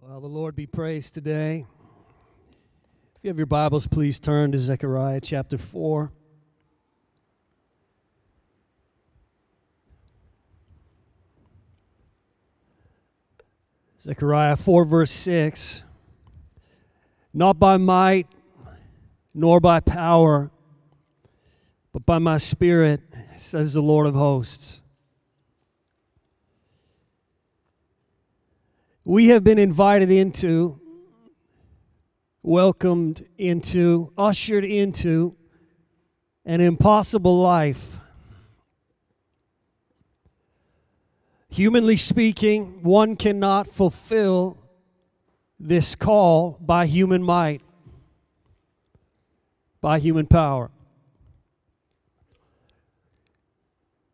Well, the Lord be praised today. If you have your Bibles, please turn to Zechariah chapter 4. Zechariah 4, verse 6. Not by might, nor by power, but by my Spirit, says the Lord of hosts. We have been invited into, welcomed into, ushered into an impossible life. Humanly speaking, one cannot fulfill this call by human might, by human power.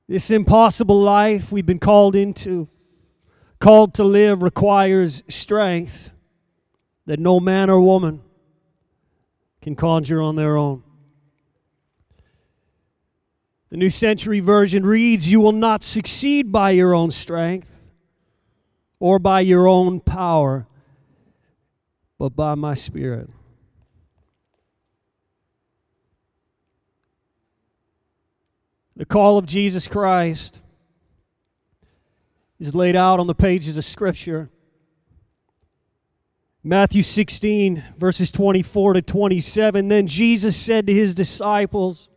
This impossible life we've been called into, called to live, requires strength that no man or woman can conjure on their own. The New Century Version reads You will not succeed by your own strength or by your own power, but by my Spirit. The call of Jesus Christ is laid out on the pages of Scripture. Matthew 16, verses 24 to 27. Then Jesus said to his disciples,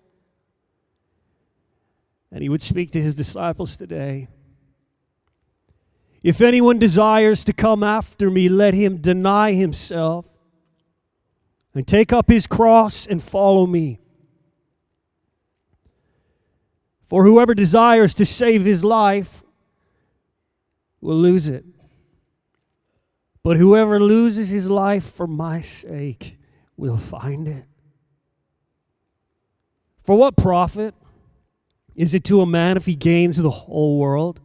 and he would speak to his disciples today If anyone desires to come after me, let him deny himself and take up his cross and follow me. For whoever desires to save his life will lose it. But whoever loses his life for my sake will find it. For what profit is it to a man if he gains the whole world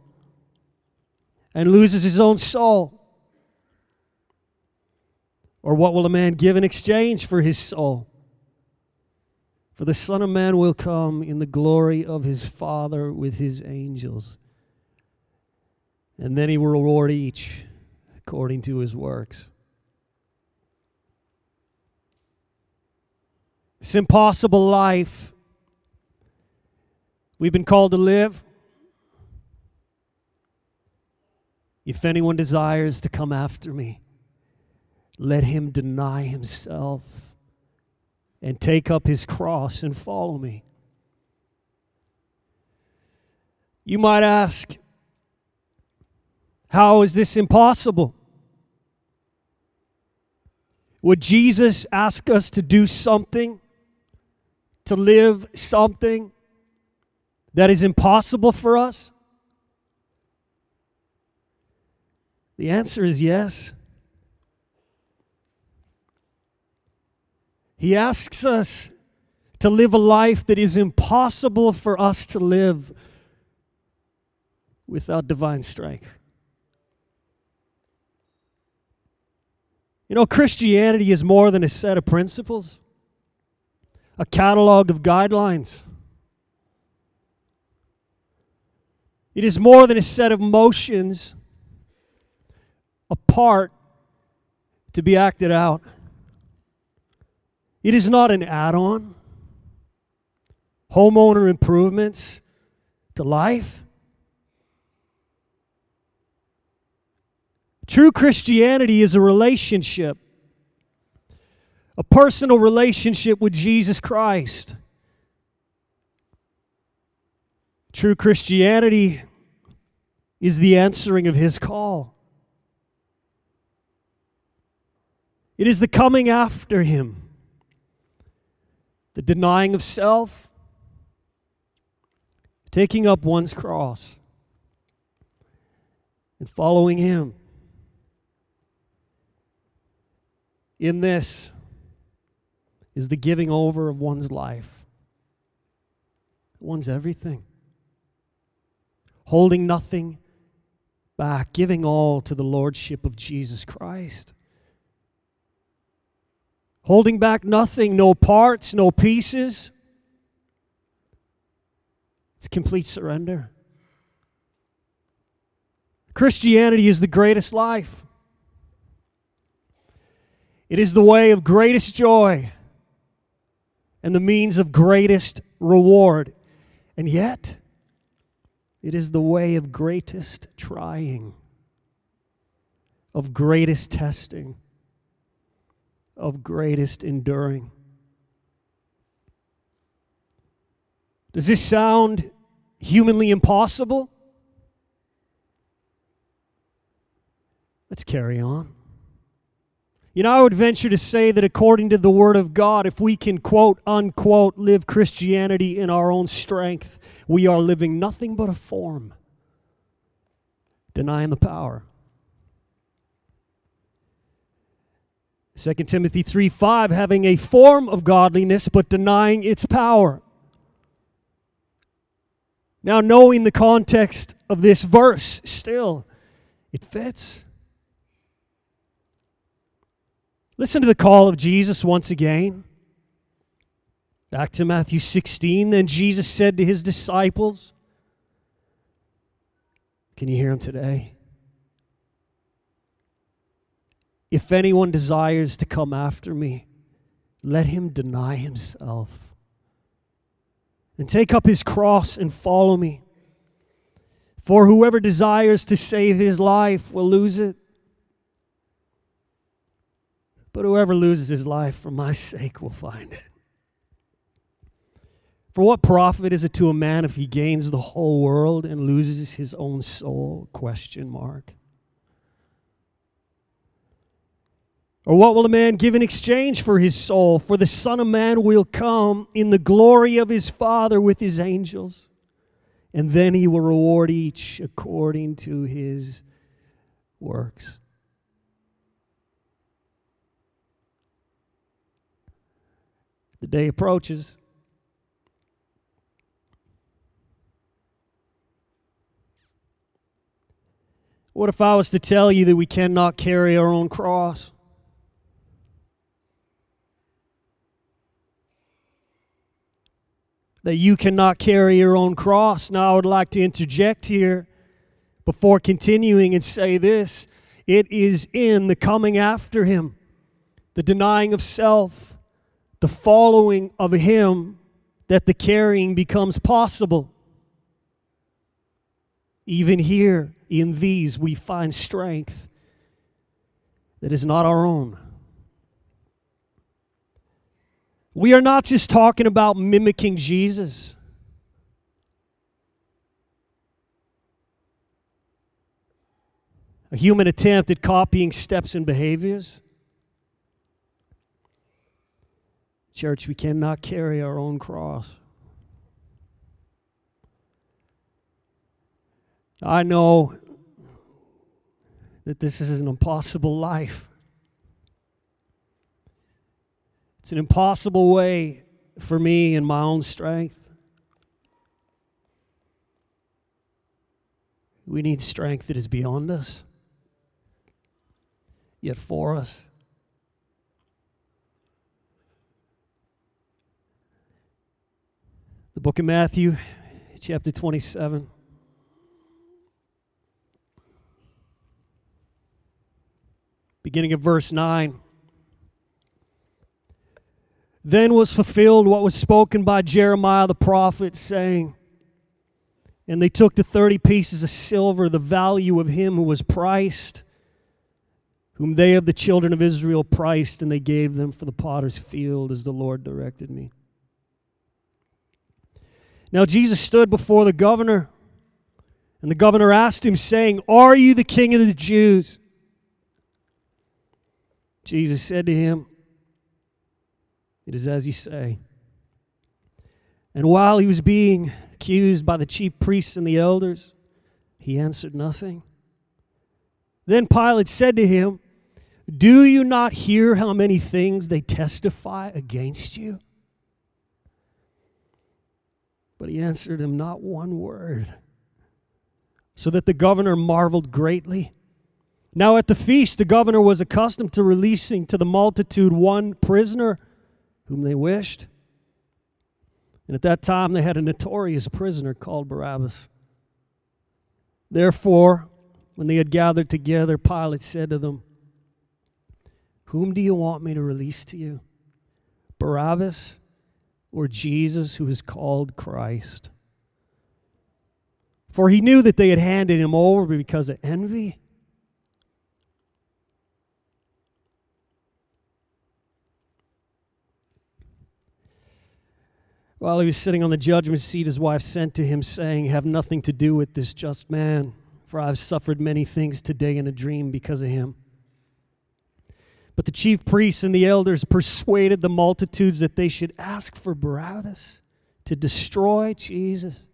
and loses his own soul? Or what will a man give in exchange for his soul? For the Son of Man will come in the glory of his Father with his angels. And then he will reward each according to his works. This impossible life we've been called to live. If anyone desires to come after me, let him deny himself and take up his cross and follow me. You might ask, how is this impossible? Would Jesus ask us to do something, to live something that is impossible for us? The answer is yes. He asks us to live a life that is impossible for us to live without divine strength. You know, Christianity is more than a set of principles, a catalog of guidelines. It is more than a set of motions, a part to be acted out. It is not an add on, homeowner improvements to life. True Christianity is a relationship, a personal relationship with Jesus Christ. True Christianity is the answering of his call. It is the coming after him, the denying of self, taking up one's cross, and following him. In this is the giving over of one's life, one's everything, holding nothing back, giving all to the Lordship of Jesus Christ. Holding back nothing, no parts, no pieces. It's complete surrender. Christianity is the greatest life. It is the way of greatest joy and the means of greatest reward. And yet, it is the way of greatest trying, of greatest testing, of greatest enduring. Does this sound humanly impossible? Let's carry on. You know, I would venture to say that according to the Word of God, if we can quote unquote live Christianity in our own strength, we are living nothing but a form, denying the power. 2 Timothy 3 5, having a form of godliness but denying its power. Now, knowing the context of this verse, still, it fits. Listen to the call of Jesus once again. Back to Matthew 16. Then Jesus said to his disciples, Can you hear him today? If anyone desires to come after me, let him deny himself and take up his cross and follow me. For whoever desires to save his life will lose it. But whoever loses his life for my sake will find it. For what profit is it to a man if he gains the whole world and loses his own soul? Question mark. Or what will a man give in exchange for his soul? For the Son of Man will come in the glory of his Father with his angels, and then he will reward each according to his works. The day approaches. What if I was to tell you that we cannot carry our own cross? That you cannot carry your own cross. Now, I would like to interject here before continuing and say this it is in the coming after Him, the denying of self, the following of Him that the carrying becomes possible. Even here in these, we find strength that is not our own. We are not just talking about mimicking Jesus. A human attempt at copying steps and behaviors. Church, we cannot carry our own cross. I know that this is an impossible life. It's an impossible way for me in my own strength. We need strength that is beyond us, yet for us. The book of Matthew, chapter 27. Beginning of verse 9. Then was fulfilled what was spoken by Jeremiah the prophet, saying, And they took the thirty pieces of silver, the value of him who was priced, whom they of the children of Israel priced, and they gave them for the potter's field, as the Lord directed me. Now Jesus stood before the governor, and the governor asked him, saying, Are you the king of the Jews? Jesus said to him, It is as you say. And while he was being accused by the chief priests and the elders, he answered nothing. Then Pilate said to him, Do you not hear how many things they testify against you? But he answered him not one word. So that the governor marveled greatly. Now at the feast, the governor was accustomed to releasing to the multitude one prisoner whom they wished. And at that time, they had a notorious prisoner called Barabbas. Therefore, when they had gathered together, Pilate said to them, Whom do you want me to release to you? Barabbas or Jesus, who is called Christ? For he knew that they had handed him over because of envy. While he was sitting on the judgment seat, his wife sent to him, saying, Have nothing to do with this just man, for I have suffered many things today in a dream because of him. But the chief priests and the elders persuaded the multitudes that they should ask for Barabbas to destroy Jesus.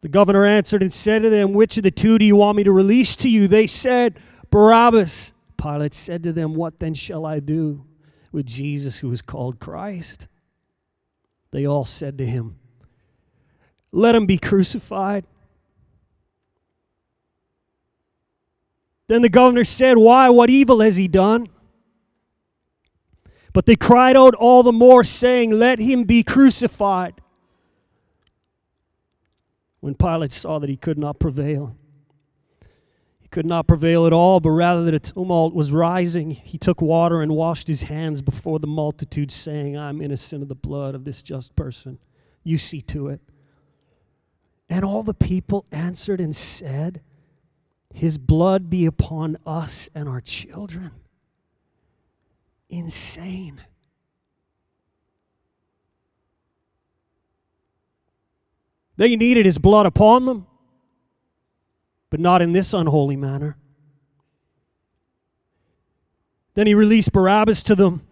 The governor answered and said to them, Which of the two do you want me to release to you? They said, Barabbas. Pilate said to them, What then shall I do? with Jesus, who is called Christ. They all said to him, Let him be crucified. Then the governor said, Why? What evil has he done? But they cried out all the more, saying, Let him be crucified. When Pilate saw that he could not prevail, he could not prevail at all, but rather that a tumult was rising. He took water and washed his hands before the multitude, saying, I'm innocent of the blood of this just person. You see to it. And all the people answered and said, His blood be upon us and our children. Insane. They needed his blood upon them but not in this unholy manner. Then he released Barabbas to them.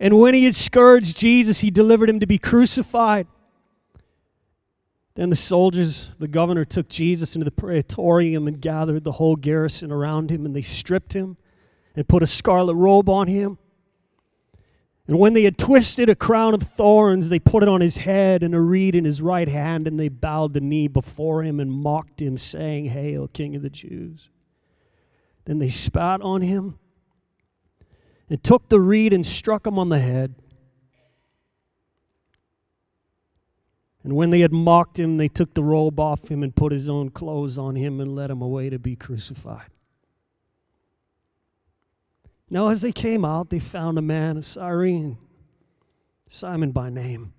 And when he had scourged Jesus, he delivered him to be crucified. Then the soldiers, the governor, took Jesus into the praetorium and gathered the whole garrison around him, and they stripped him and put a scarlet robe on him and when they had twisted a crown of thorns, they put it on his head and a reed in his right hand, and they bowed the knee before him and mocked him, saying, Hail, King of the Jews. Then they spat on him and took the reed and struck him on the head. And when they had mocked him, they took the robe off him and put his own clothes on him and led him away to be crucified. Now, as they came out, they found a man of Cyrene, Simon by name.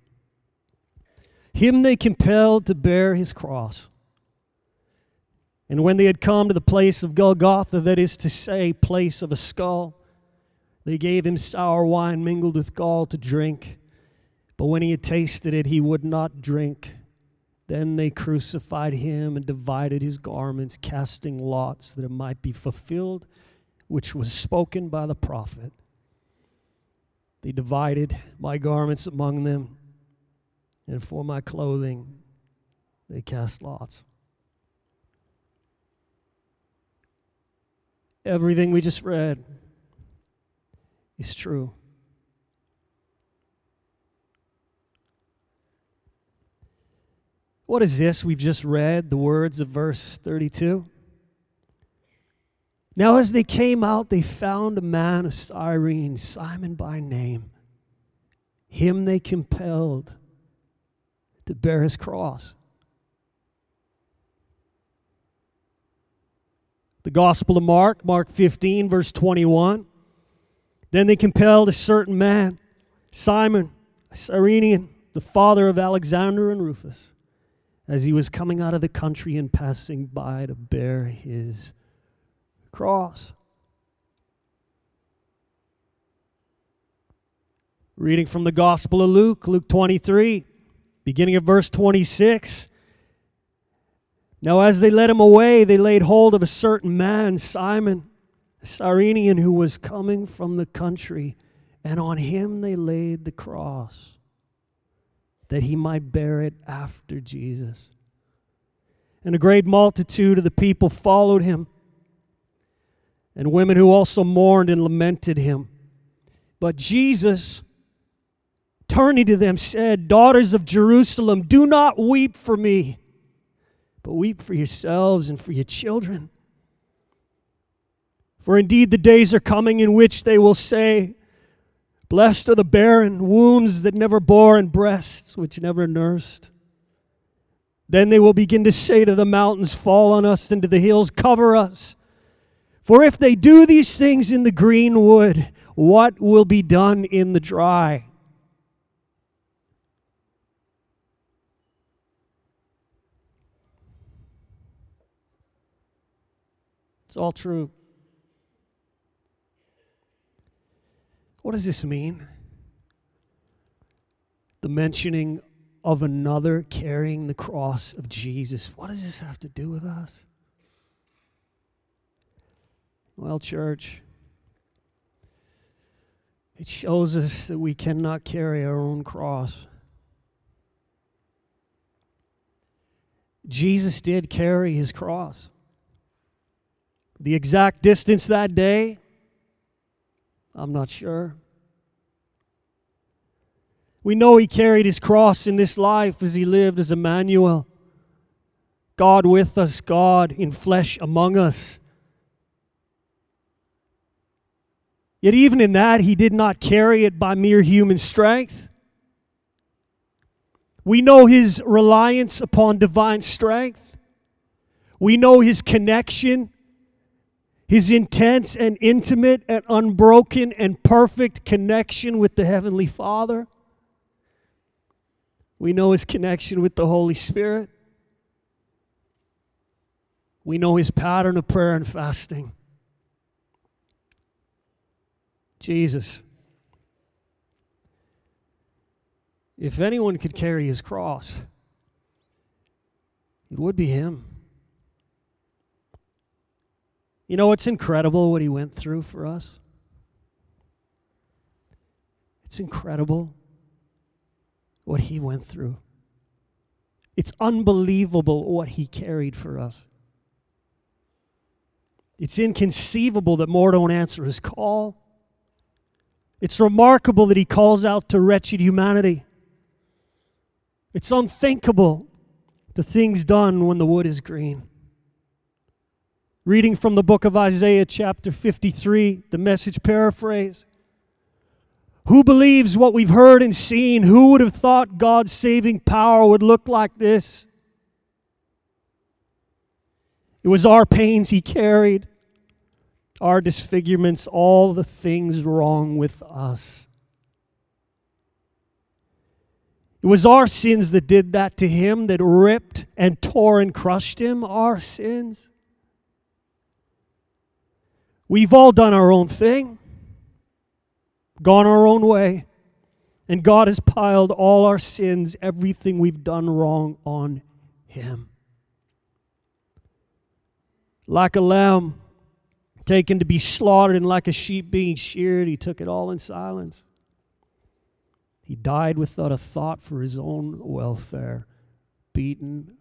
Him they compelled to bear his cross. And when they had come to the place of Golgotha, that is to say, place of a skull, they gave him sour wine mingled with gall to drink. But when he had tasted it, he would not drink. Then they crucified him and divided his garments, casting lots that it might be fulfilled which was spoken by the prophet. They divided my garments among them, and for my clothing they cast lots. Everything we just read is true. What is this we've just read? The words of verse 32? Now, as they came out, they found a man of Cyrene, Simon by name. Him they compelled to bear his cross. The Gospel of Mark, Mark 15, verse 21. Then they compelled a certain man, Simon, a Cyrenian, the father of Alexander and Rufus, as he was coming out of the country and passing by to bear his cross. Reading from the Gospel of Luke, Luke 23, beginning of verse 26. Now, as they led him away, they laid hold of a certain man, Simon, a Cyrenian, who was coming from the country, and on him they laid the cross, that he might bear it after Jesus. And a great multitude of the people followed him and women who also mourned and lamented him. But Jesus, turning to them, said, Daughters of Jerusalem, do not weep for me, but weep for yourselves and for your children. For indeed the days are coming in which they will say, Blessed are the barren, wombs that never bore, and breasts which never nursed. Then they will begin to say to the mountains, Fall on us, and to the hills, cover us. For if they do these things in the green wood, what will be done in the dry? It's all true. What does this mean? The mentioning of another carrying the cross of Jesus. What does this have to do with us? Well, church, it shows us that we cannot carry our own cross. Jesus did carry his cross. The exact distance that day, I'm not sure. We know he carried his cross in this life as he lived as Emmanuel. God with us, God in flesh among us. Yet, even in that, he did not carry it by mere human strength. We know his reliance upon divine strength. We know his connection, his intense and intimate and unbroken and perfect connection with the Heavenly Father. We know his connection with the Holy Spirit. We know his pattern of prayer and fasting. Jesus. If anyone could carry his cross, it would be him. You know, it's incredible what he went through for us. It's incredible what he went through. It's unbelievable what he carried for us. It's inconceivable that more don't answer his call. It's remarkable that he calls out to wretched humanity. It's unthinkable the things done when the wood is green. Reading from the book of Isaiah, chapter 53, the message paraphrase. Who believes what we've heard and seen? Who would have thought God's saving power would look like this? It was our pains he carried our disfigurements, all the things wrong with us. It was our sins that did that to him, that ripped and tore and crushed him, our sins. We've all done our own thing, gone our own way, and God has piled all our sins, everything we've done wrong, on him. Like a lamb taken to be slaughtered, and like a sheep being sheared, he took it all in silence. He died without a thought for his own welfare, beaten,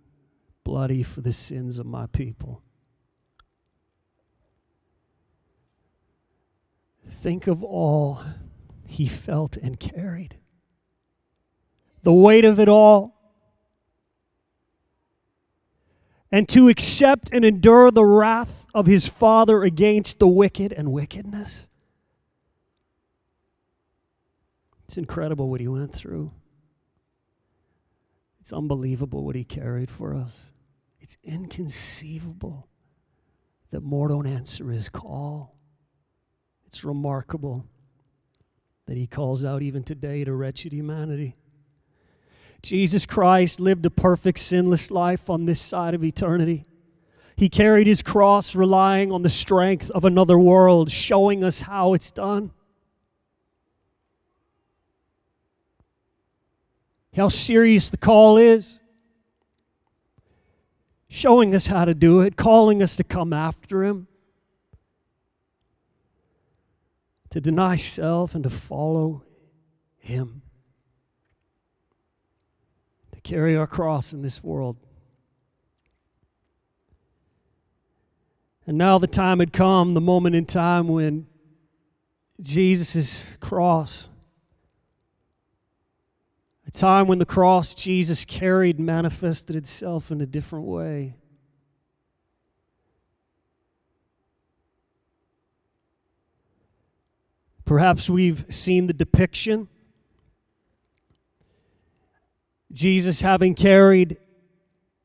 bloody for the sins of my people. Think of all he felt and carried. The weight of it all and to accept and endure the wrath of his Father against the wicked and wickedness. It's incredible what he went through. It's unbelievable what he carried for us. It's inconceivable that more don't answer his call. It's remarkable that he calls out even today to wretched humanity. Jesus Christ lived a perfect, sinless life on this side of eternity. He carried his cross relying on the strength of another world, showing us how it's done. How serious the call is. Showing us how to do it, calling us to come after him, to deny self and to follow him to carry our cross in this world. And now the time had come, the moment in time when Jesus' cross, a time when the cross Jesus carried manifested itself in a different way. Perhaps we've seen the depiction Jesus, having carried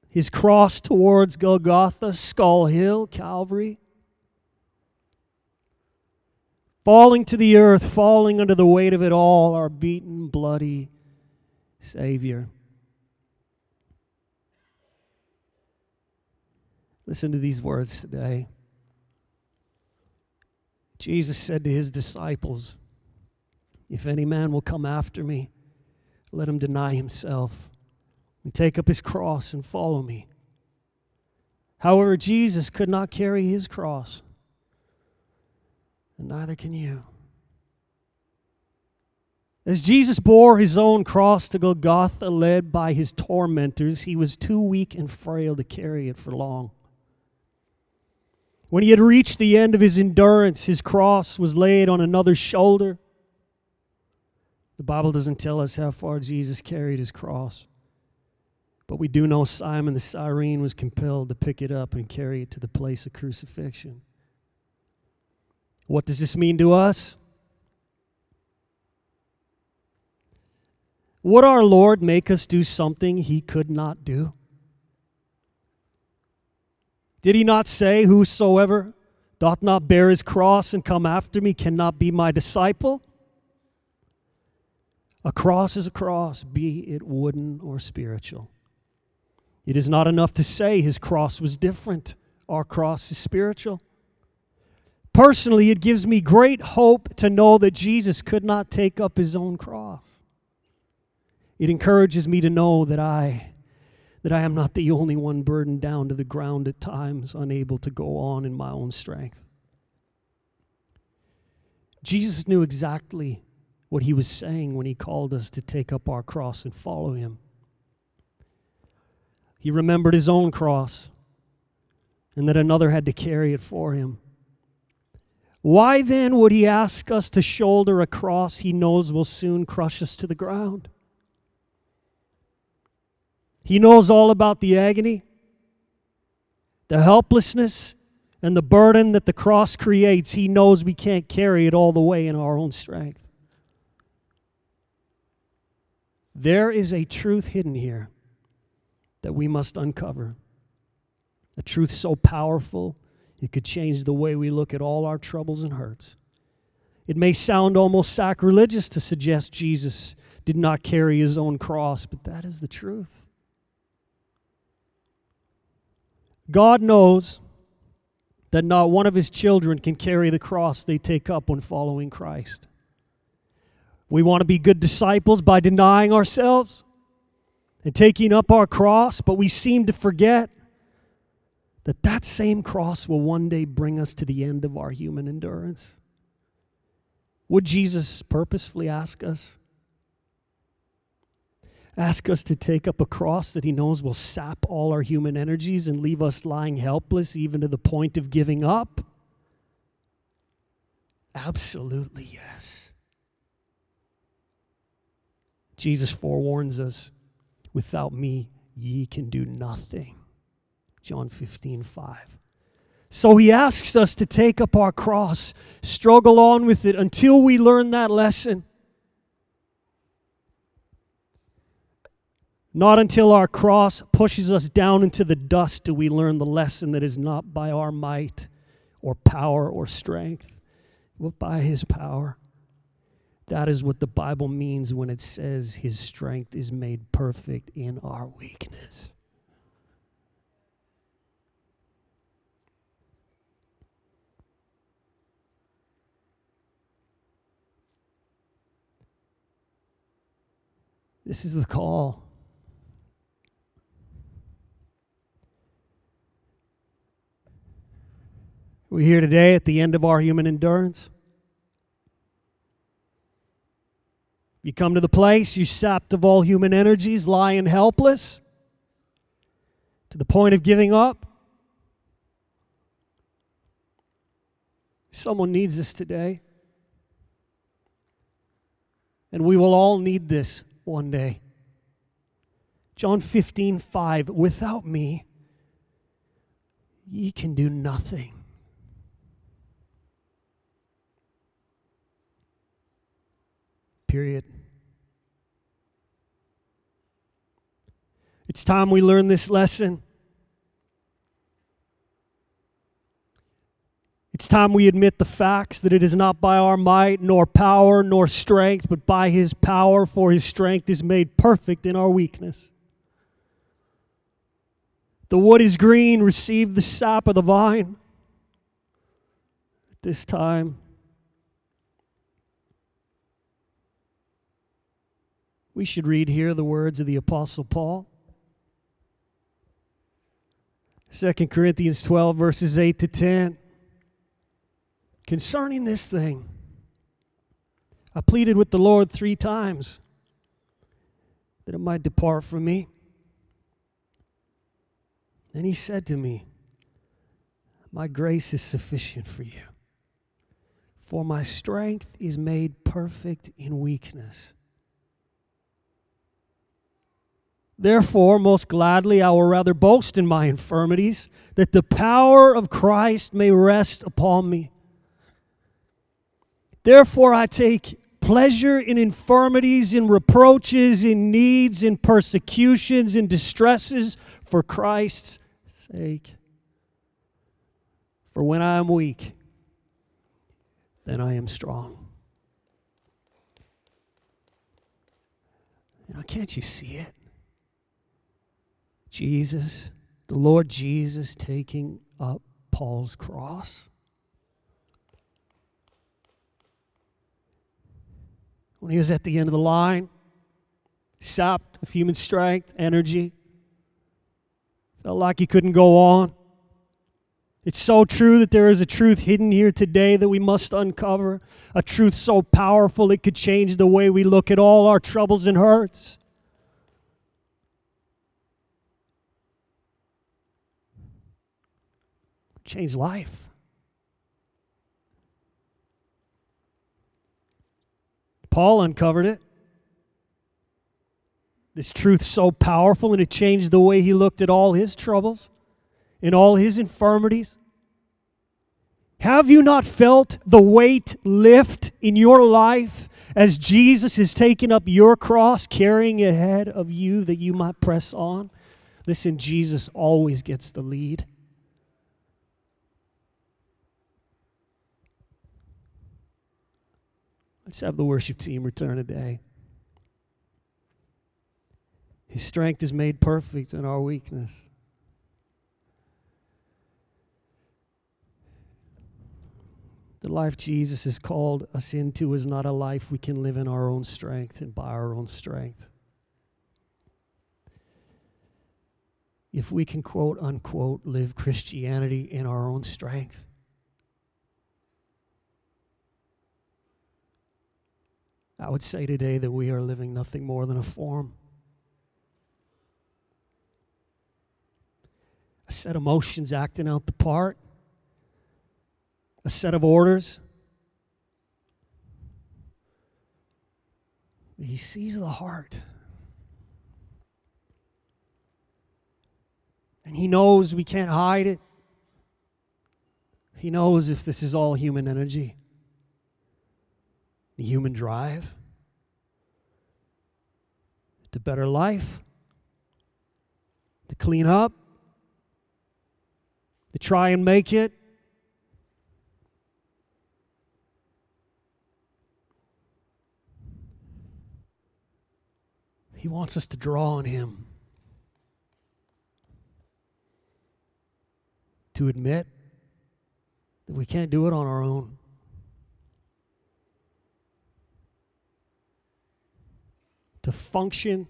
his cross towards Golgotha, Skull Hill, Calvary, falling to the earth, falling under the weight of it all, our beaten, bloody Savior. Listen to these words today. Jesus said to his disciples, If any man will come after me, let him deny himself and take up his cross and follow me. However, Jesus could not carry his cross, and neither can you. As Jesus bore his own cross to Golgotha, led by his tormentors, he was too weak and frail to carry it for long. When he had reached the end of his endurance, his cross was laid on another's shoulder. The Bible doesn't tell us how far Jesus carried his cross. But we do know Simon the Cyrene was compelled to pick it up and carry it to the place of crucifixion. What does this mean to us? Would our Lord make us do something he could not do? Did he not say, Whosoever doth not bear his cross and come after me cannot be my disciple? A cross is a cross, be it wooden or spiritual. It is not enough to say his cross was different. Our cross is spiritual. Personally, it gives me great hope to know that Jesus could not take up his own cross. It encourages me to know that I that I am not the only one burdened down to the ground at times, unable to go on in my own strength. Jesus knew exactly what he was saying when he called us to take up our cross and follow him. He remembered his own cross and that another had to carry it for him. Why then would he ask us to shoulder a cross he knows will soon crush us to the ground? He knows all about the agony, the helplessness, and the burden that the cross creates. He knows we can't carry it all the way in our own strength. There is a truth hidden here that we must uncover. A truth so powerful, it could change the way we look at all our troubles and hurts. It may sound almost sacrilegious to suggest Jesus did not carry his own cross, but that is the truth. God knows that not one of his children can carry the cross they take up when following Christ. We want to be good disciples by denying ourselves and taking up our cross, but we seem to forget that that same cross will one day bring us to the end of our human endurance. Would Jesus purposefully ask us? Ask us to take up a cross that he knows will sap all our human energies and leave us lying helpless, even to the point of giving up? Absolutely, yes. Jesus forewarns us Without me, ye can do nothing. John 15, 5. So he asks us to take up our cross, struggle on with it until we learn that lesson. Not until our cross pushes us down into the dust do we learn the lesson that is not by our might or power or strength, but by his power. That is what the Bible means when it says his strength is made perfect in our weakness. This is the call. We're here today at the end of our human endurance. You come to the place, you sapped of all human energies, lying helpless to the point of giving up. Someone needs this today. And we will all need this one day. John 15, 5. Without me, ye can do nothing. Period. It's time we learn this lesson. It's time we admit the facts that it is not by our might, nor power, nor strength, but by His power, for His strength is made perfect in our weakness. The wood is green, receive the sap of the vine. At this time, we should read here the words of the Apostle Paul. 2 Corinthians 12, verses 8 to 10. Concerning this thing, I pleaded with the Lord three times that it might depart from me. Then he said to me, My grace is sufficient for you, for my strength is made perfect in weakness. Therefore, most gladly, I will rather boast in my infirmities, that the power of Christ may rest upon me. Therefore, I take pleasure in infirmities, in reproaches, in needs, in persecutions, in distresses for Christ's sake. For when I am weak, then I am strong. You know, can't you see it? Jesus, the Lord Jesus taking up Paul's cross. When he was at the end of the line, sapped of human strength, energy, felt like he couldn't go on. It's so true that there is a truth hidden here today that we must uncover. A truth so powerful it could change the way we look at all our troubles and hurts. Change life. Paul uncovered it. This truth so powerful, and it changed the way he looked at all his troubles and all his infirmities. Have you not felt the weight lift in your life as Jesus has taken up your cross, carrying ahead of you that you might press on? Listen, Jesus always gets the lead. Let's have the worship team return today. His strength is made perfect in our weakness. The life Jesus has called us into is not a life we can live in our own strength and by our own strength. If we can, quote unquote, live Christianity in our own strength, I would say today that we are living nothing more than a form. A set of motions acting out the part, a set of orders. He sees the heart. And he knows we can't hide it. He knows if this is all human energy the human drive to better life, to clean up, to try and make it. He wants us to draw on Him. To admit that we can't do it on our own. To function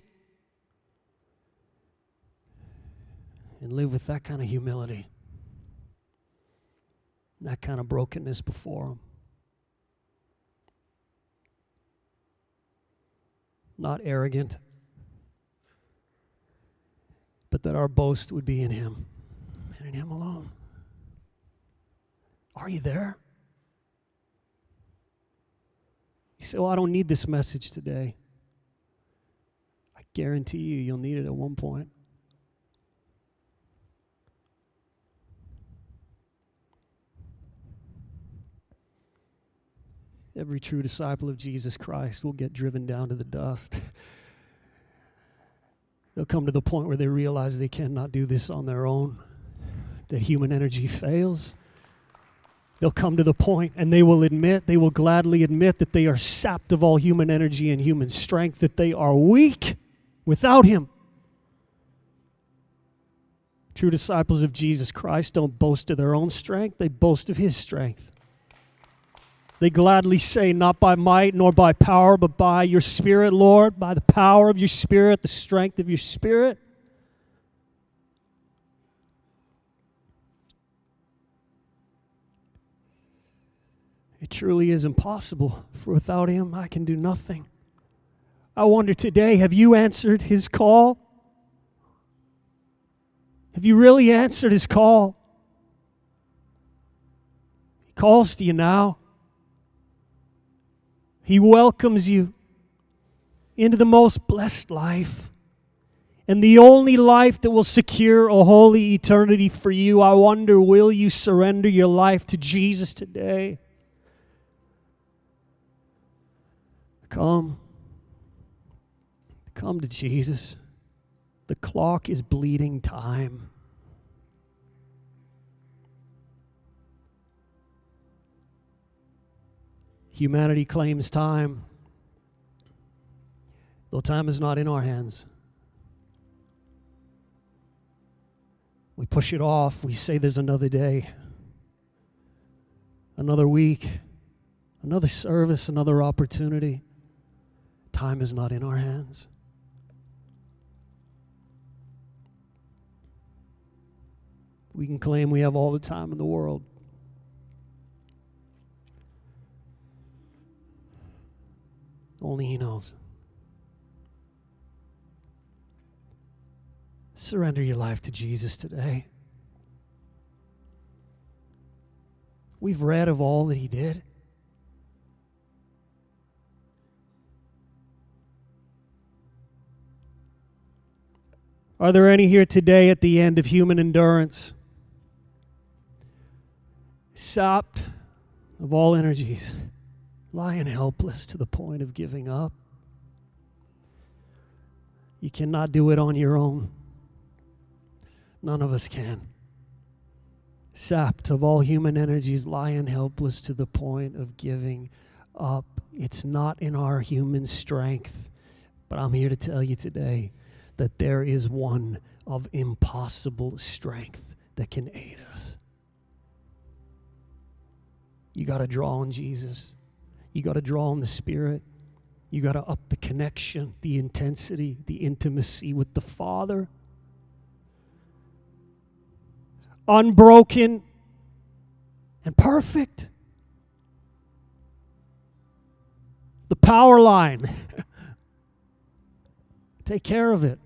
and live with that kind of humility, that kind of brokenness before Him. Not arrogant, but that our boast would be in Him and in Him alone. Are you there? You say, Well, I don't need this message today guarantee you you'll need it at one point. Every true disciple of Jesus Christ will get driven down to the dust. They'll come to the point where they realize they cannot do this on their own, that human energy fails. They'll come to the point and they will admit, they will gladly admit that they are sapped of all human energy and human strength, that they are weak without Him. True disciples of Jesus Christ don't boast of their own strength, they boast of His strength. They gladly say, Not by might nor by power, but by your Spirit, Lord, by the power of your Spirit, the strength of your Spirit. It truly is impossible, for without Him, I can do nothing. I wonder today, have you answered His call? Have you really answered His call? He calls to you now. He welcomes you into the most blessed life and the only life that will secure a holy eternity for you. I wonder, will you surrender your life to Jesus today? Come. Come to Jesus. The clock is bleeding time. Humanity claims time, though time is not in our hands. We push it off. We say there's another day, another week, another service, another opportunity. Time is not in our hands. We can claim we have all the time in the world. Only He knows. Surrender your life to Jesus today. We've read of all that He did. Are there any here today at the end of human endurance? Sapped of all energies, lying helpless to the point of giving up. You cannot do it on your own. None of us can. Sapped of all human energies, lying helpless to the point of giving up. It's not in our human strength. But I'm here to tell you today that there is one of impossible strength that can aid us. You got to draw on Jesus. You got to draw on the Spirit. You got to up the connection, the intensity, the intimacy with the Father. Unbroken and perfect. The power line. Take care of it.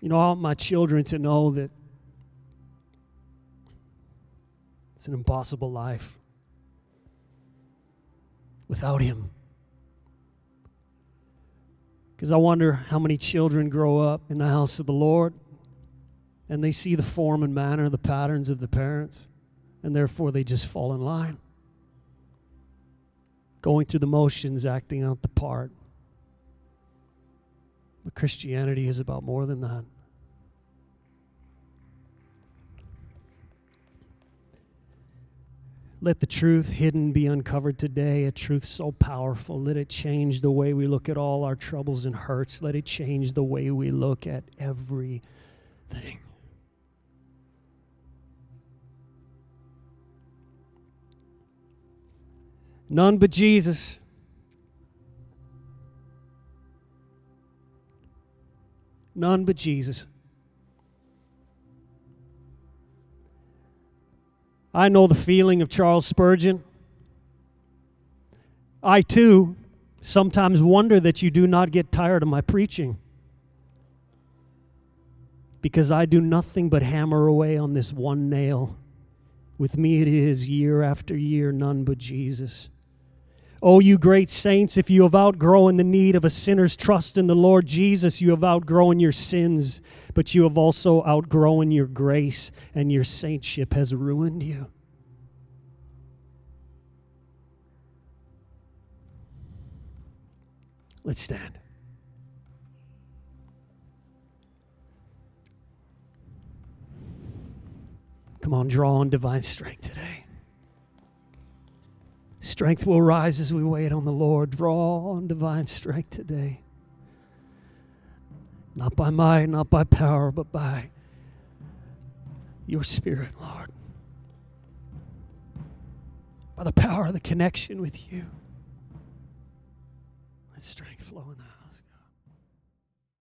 You know, I want my children to know that it's an impossible life without Him. Because I wonder how many children grow up in the house of the Lord and they see the form and manner, the patterns of the parents, and therefore they just fall in line. Going through the motions, acting out the part. But Christianity is about more than that. Let the truth hidden be uncovered today, a truth so powerful. Let it change the way we look at all our troubles and hurts. Let it change the way we look at everything. None but Jesus. None but Jesus. I know the feeling of Charles Spurgeon. I too sometimes wonder that you do not get tired of my preaching because I do nothing but hammer away on this one nail. With me, it is year after year, none but Jesus. Oh, you great saints, if you have outgrown the need of a sinner's trust in the Lord Jesus, you have outgrown your sins, but you have also outgrown your grace, and your saintship has ruined you. Let's stand. Come on, draw on divine strength today. Strength will rise as we wait on the Lord. Draw on divine strength today. Not by might, not by power, but by your spirit, Lord. By the power of the connection with you. Let strength.